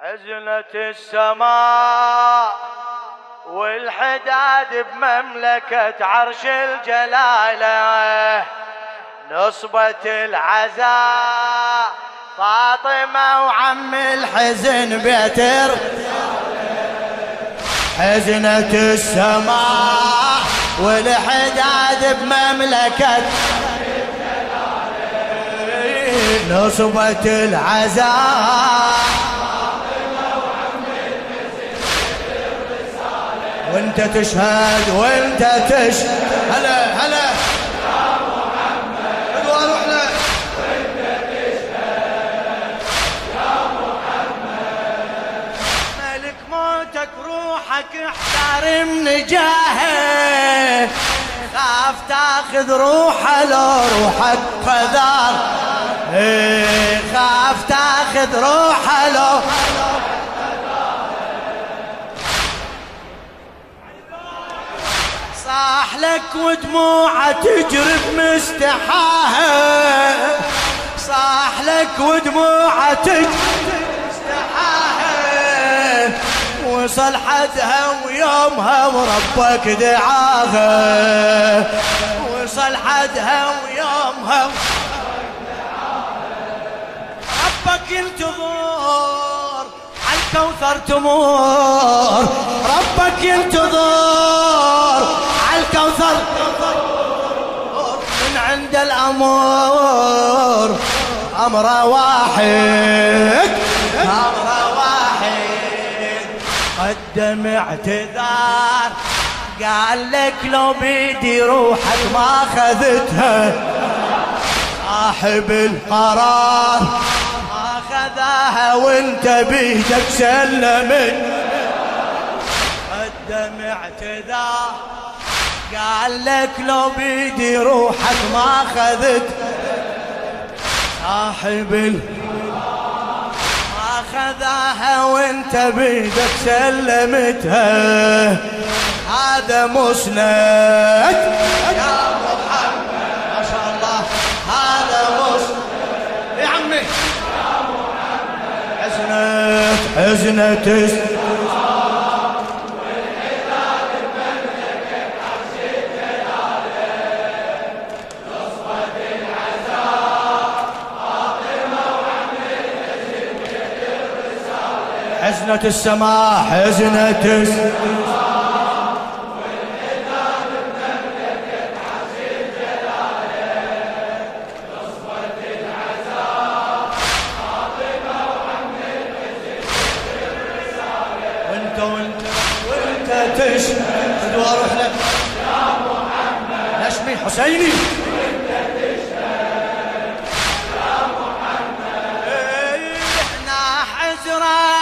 حزنت السماء والحداد بمملكة عرش الجلالة. نصبة العزاء فاطمة وعم الحزن بيتر. حزنة السماء والحداد بمملكة نصبة العزاء. وانت تشهد وانت تشهد هلا هلا. احتار من خاف تاخذ روحه لو روحك فذار إيه، خاف تاخذ روحه لو صاح لك ودموعه تجري بمستحاها صاح لك ودموعه تجري مستحاها. وصل حدها ويومها وربك دعاها. وصل حدها ويومها ربك ينتظر عالكوثر تمور. ربك ينتظر الأمور. أمر واحد. أمر واحد. قدم اعتذار قال لك لو بيدي روحك ما خذتها صاحب القرار. ما خذاها وانت بيدك سلمت. قدم اعتذار قال لك لو بيدي روحك ما خذت صاحب ال ما خذاها وانت بيدك سلمتها. هذا مسند. يا محمد ما شاء الله. هذا مسند. يا عمي. حزنت حزنت. حزنة السماء حزنة السماء.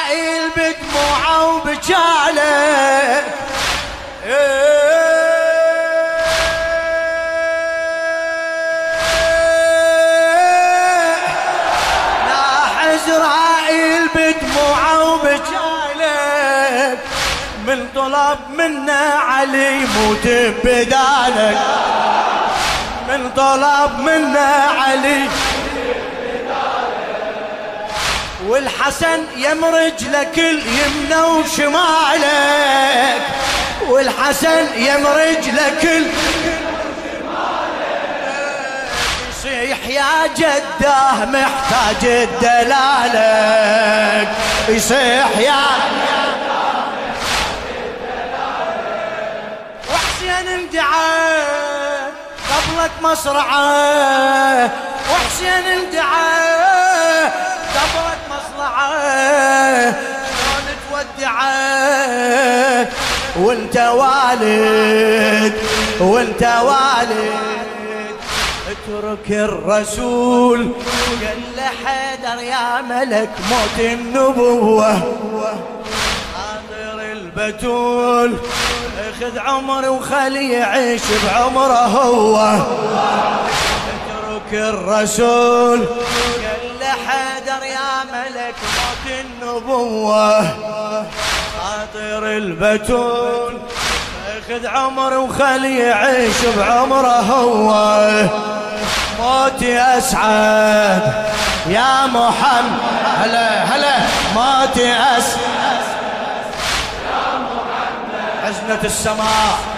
عزرائيل بدموعه وبجاله ناح عزرائيل بدموعه وبجاله من طلب منا علي موت بدالك من طلب منا علي والحسن يمرج لك اليمنى وشمالك والحسن يمرج لك. يصيح يا جده محتاج الدلالك يصيح يا وحسين اندعى قبلك مصرعة وحسين اندعى قبلك شلون وانت والد وانت والد. اترك الرسول قال له حيدر يا ملك موت النبوة. حاضر البتول اخذ عمري وخلي يعيش بعمره هو. اترك الرسول قال حيدر يا ملك موت النبوة. خاطر البتول أخذ عمر وخلي يعيش بعمره هو. موتي أسعد يا محمد. هلا هلا. موت صلاتي أس حزنة السماء.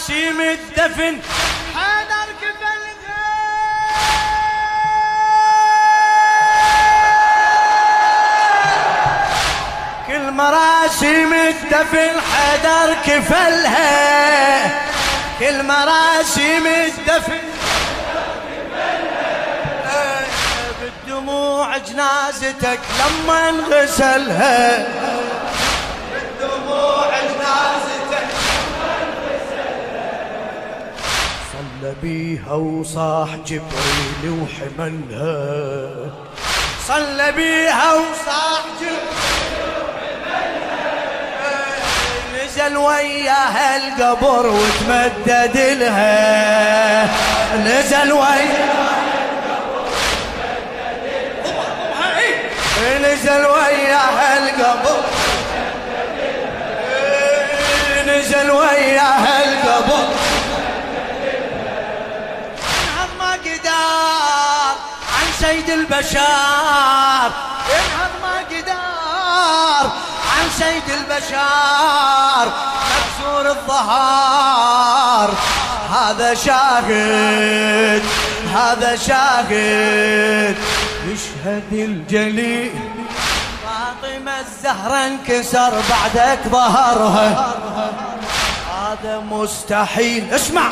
مراسيم الدفن حيدر كفل كل مراسيم الدفن حيدر كفلها كل مراسيم الدفن دموع جنازتك لما انغسلها بيها وصاح جبريل وحملها. صلى بيها وصاح جبريل وحملها. نزل وياها القبر وتمدد لها. نزل وياها نزل وياها القبر نزل وياها القبر. سيد البشر. انهض ما قدار عن سيد البشر. مكسور الظهر هذا شاهد هذا شاهد. يشهد الجليل. فاطمة الزهرة انكسر بعدك ظهرها. هذا مستحيل. اسمع.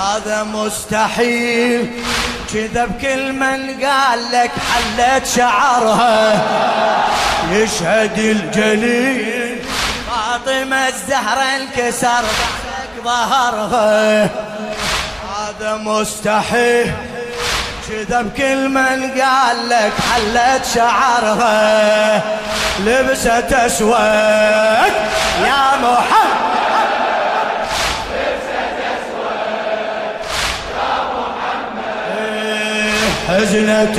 هذا مستحيل. كذب كل من قال لك حلت شعرها يشهد الجليل فاطمة الزهرة انكسر ظهرها هذا مستحيل. كذب كل من قال لك حلت شعرها لبست أسود. يا محمد حزنة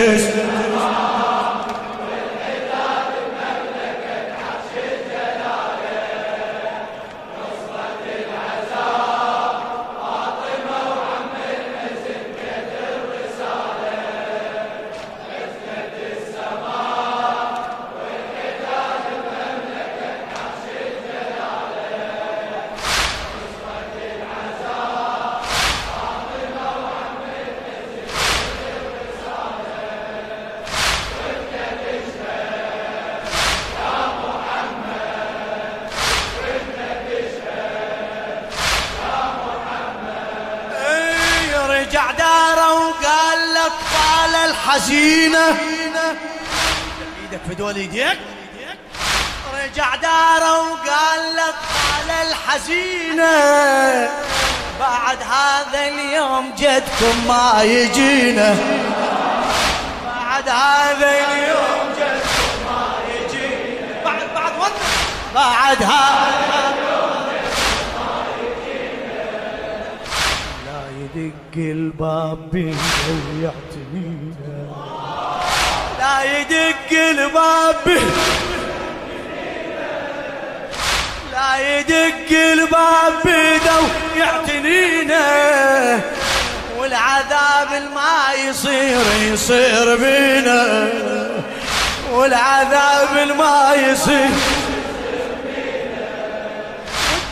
الحزينة إيدك في دول إيديك. رجع داره وقال لأطفال الحزينة. بعد هذا اليوم جدكم ما يجينا. بعد هذا اليوم جدكم ما يجينا. بعد بعد بعد هذا يدق الباب بينا ويعتنينا لا يدق الباب. لا يدق الباب بيده ويعتنينا والعذاب الما يصير يصير بينا. والعذاب الما يصير.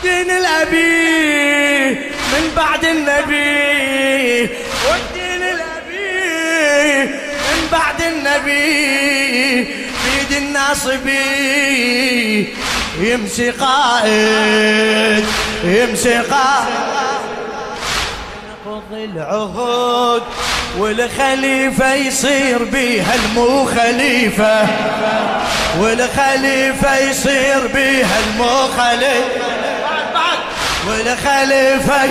الدين الأبي من بعد النبي. والدين الأبي من بعد النبي. بيد الناصبي يمسي قائد يمسي قائد. نقض العهود والخليفة يصير بيها المو خليفة والخليفة يصير بيها المو خليفة والخليفة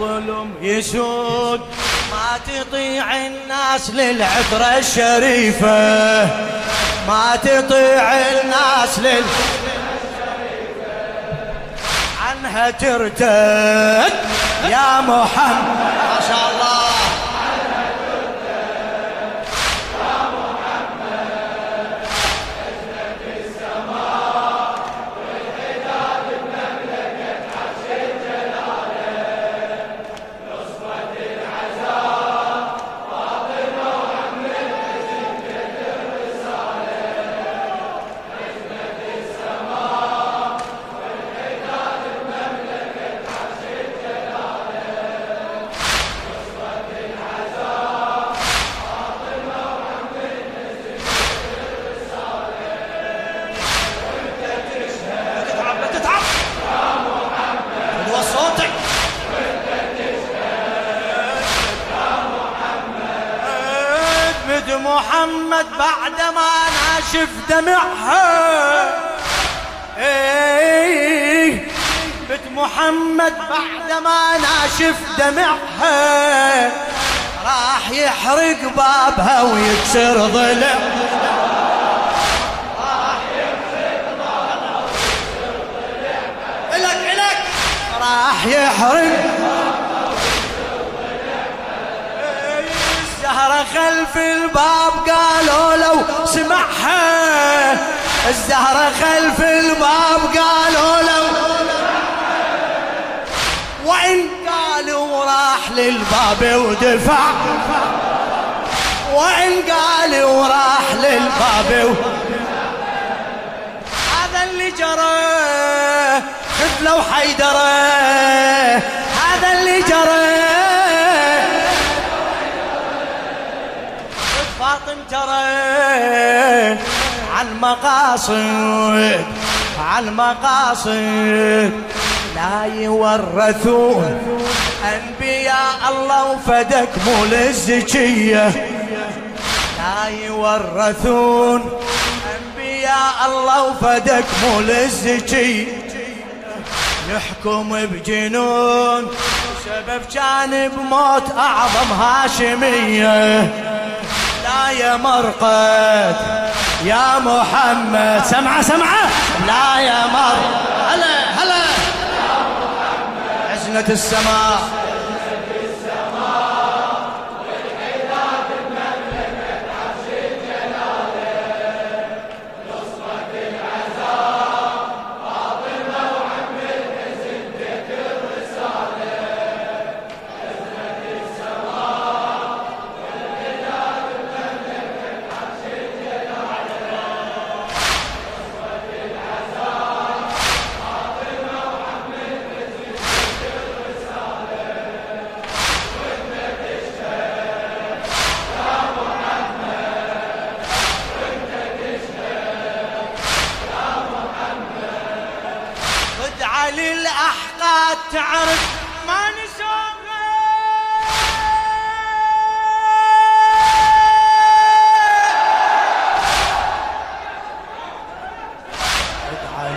الظلم يسود ما تطيع الناس للعطرة الشريفة. ما تطيع الناس لل. عنها ترتد. يا محمد. ناشف دمعها. إيه بنت محمد بعد ما ناشف دمعها راح يحرق بابها ويكسر ضلع إلك إلك. راح يحرق. الزهرة خلف الباب قالوا سمعها. الزهرة خلف الباب قالوا لو وإن قالوا راح للباب ودفع. وإن قالوا راح للباب هذا اللي جرى خذ لو حيدره. فاطم ترى عن مقاصد عن مقاصد لا يورثون أنبياء الله وفدك مو للزكية. لا يورثون أنبياء الله وفدك مو للزكية. يحكم بجنون سبب كان بموت أعظم هاشمية. يا مرقد يا محمد. سمعة سمعة. لا يا مرقد هلا هلا. عزنة السماء. للأحقاد تعرف ما نسوقه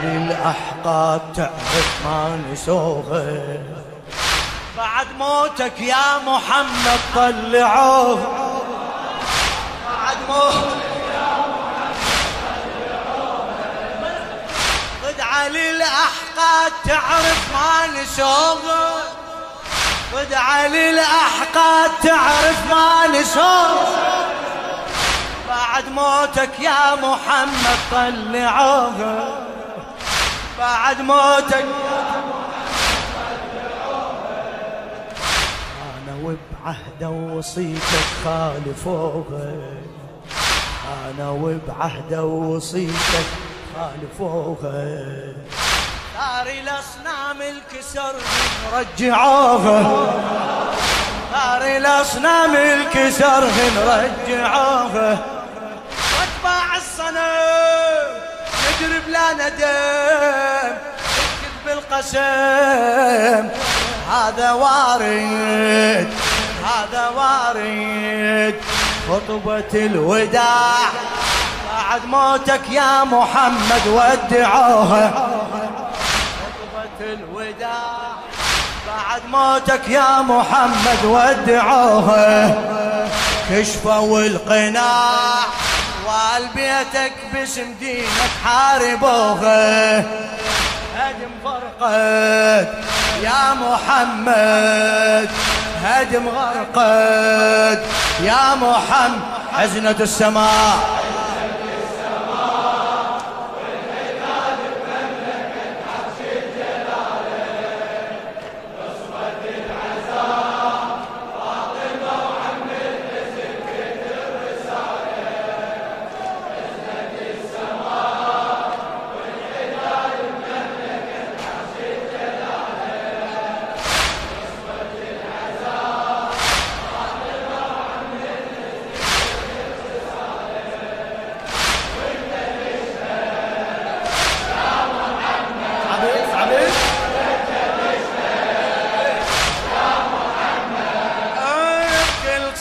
للأحقاد تعرف ما نسوغه بعد موتك يا محمد طلعوه. بعد موتك تعرف ما نسوغ خد علي الأحقاد تعرف ما نسوغ بعد موتك يا محمد طلعوه. بعد موتك أنا وبعهد وصيتك خالفوها أنا وبعهد وصيتك خالفوها دار الاصنام الكسر رجعوها دار الاصنام الكسر رجعوها واتباع الصنم ادري بلا ندم تكتب بالقسم. هذا وارد هذا وارد. خطبة الوداع بعد موتك يا محمد ودعوها الوداع. بعد موتك يا محمد ودعوها كشفوا القناع والبيتك باسم دينك حاربوها هدم فرقت يا محمد. هدم غرقت يا محمد. حزنة السماء.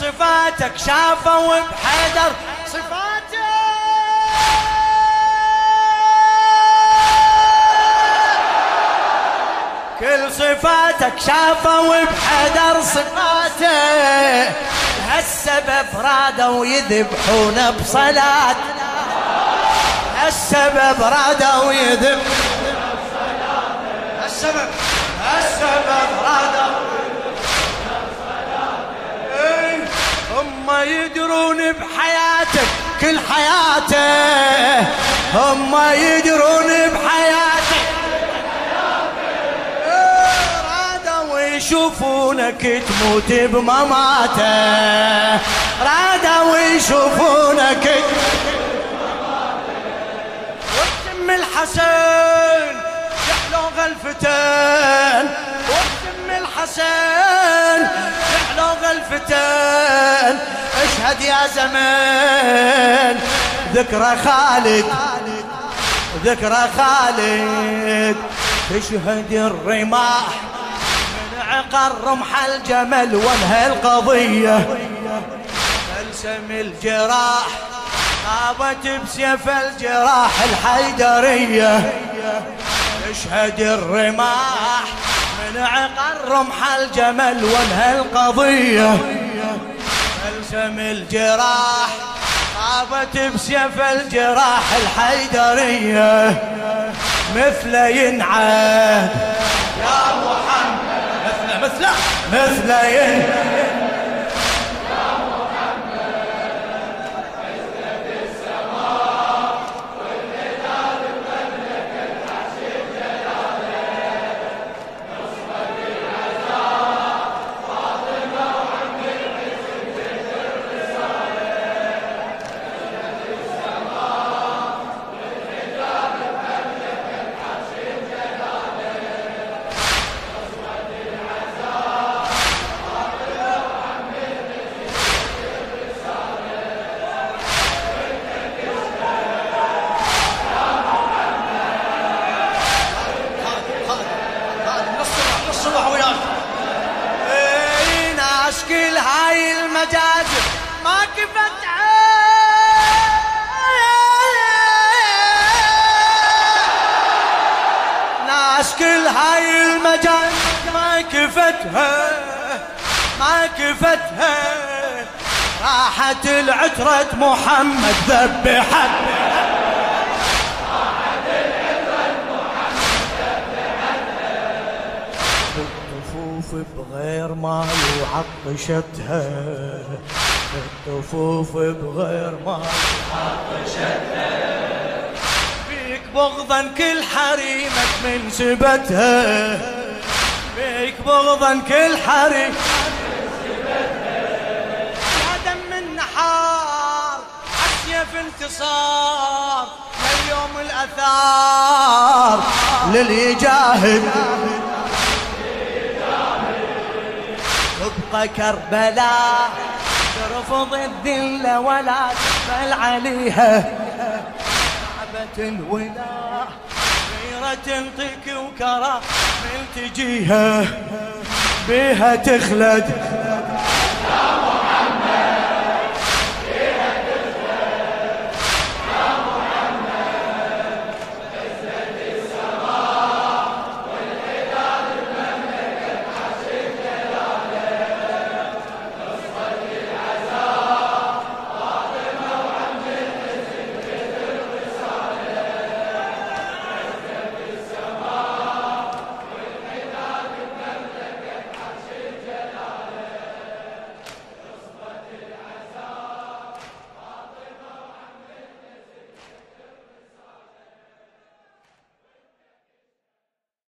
صفاتك شافوا بحيدر صفاتك. كل صفاتك شافوا بحيدر صفاته هالسبب رادوا يذبحون بصلاة. هالسبب رادوا يذبحون السبب. السبب رادوا هم يدرون بحياتك كل حياته. هم يدرون بحياتك. رادوا يشوفونك تموت بمماته. رادوا يشوفونك وتم الحسن غلفتين وتم الحسن يحلو غلفتين اشهد يا زمان ذكرى خالد. ذكرى خالد. تشهد الرماح من عقر رمح الجمل وانهى القضية. بلسم الجراح غابت بسيف الجراح الحيدرية. تشهد الرماح من عقر رمح الجمل وانهى القضية. بلسم الجراح غابت بسيف الجراح الحيدرية. مثل ينعاد. يا محمد مثل مثل مثل ينعاد. ناس كل هاي المجازر ما كفتها ما كفتها. راحت العترة محمد ذبحت بغير ما وعطشتها الطفوف بغير ما. فيك بغضا كل حريمك من سبتها فيك بغضا كل حريم. يا دم النحار انتصار لليوم الأثار. للي جاهد تبقى كربلاء. ترفض الذلة ولا تقبل عليها محبة الولاء غيرة تنطيك وكرا من تجيها بها تخلد.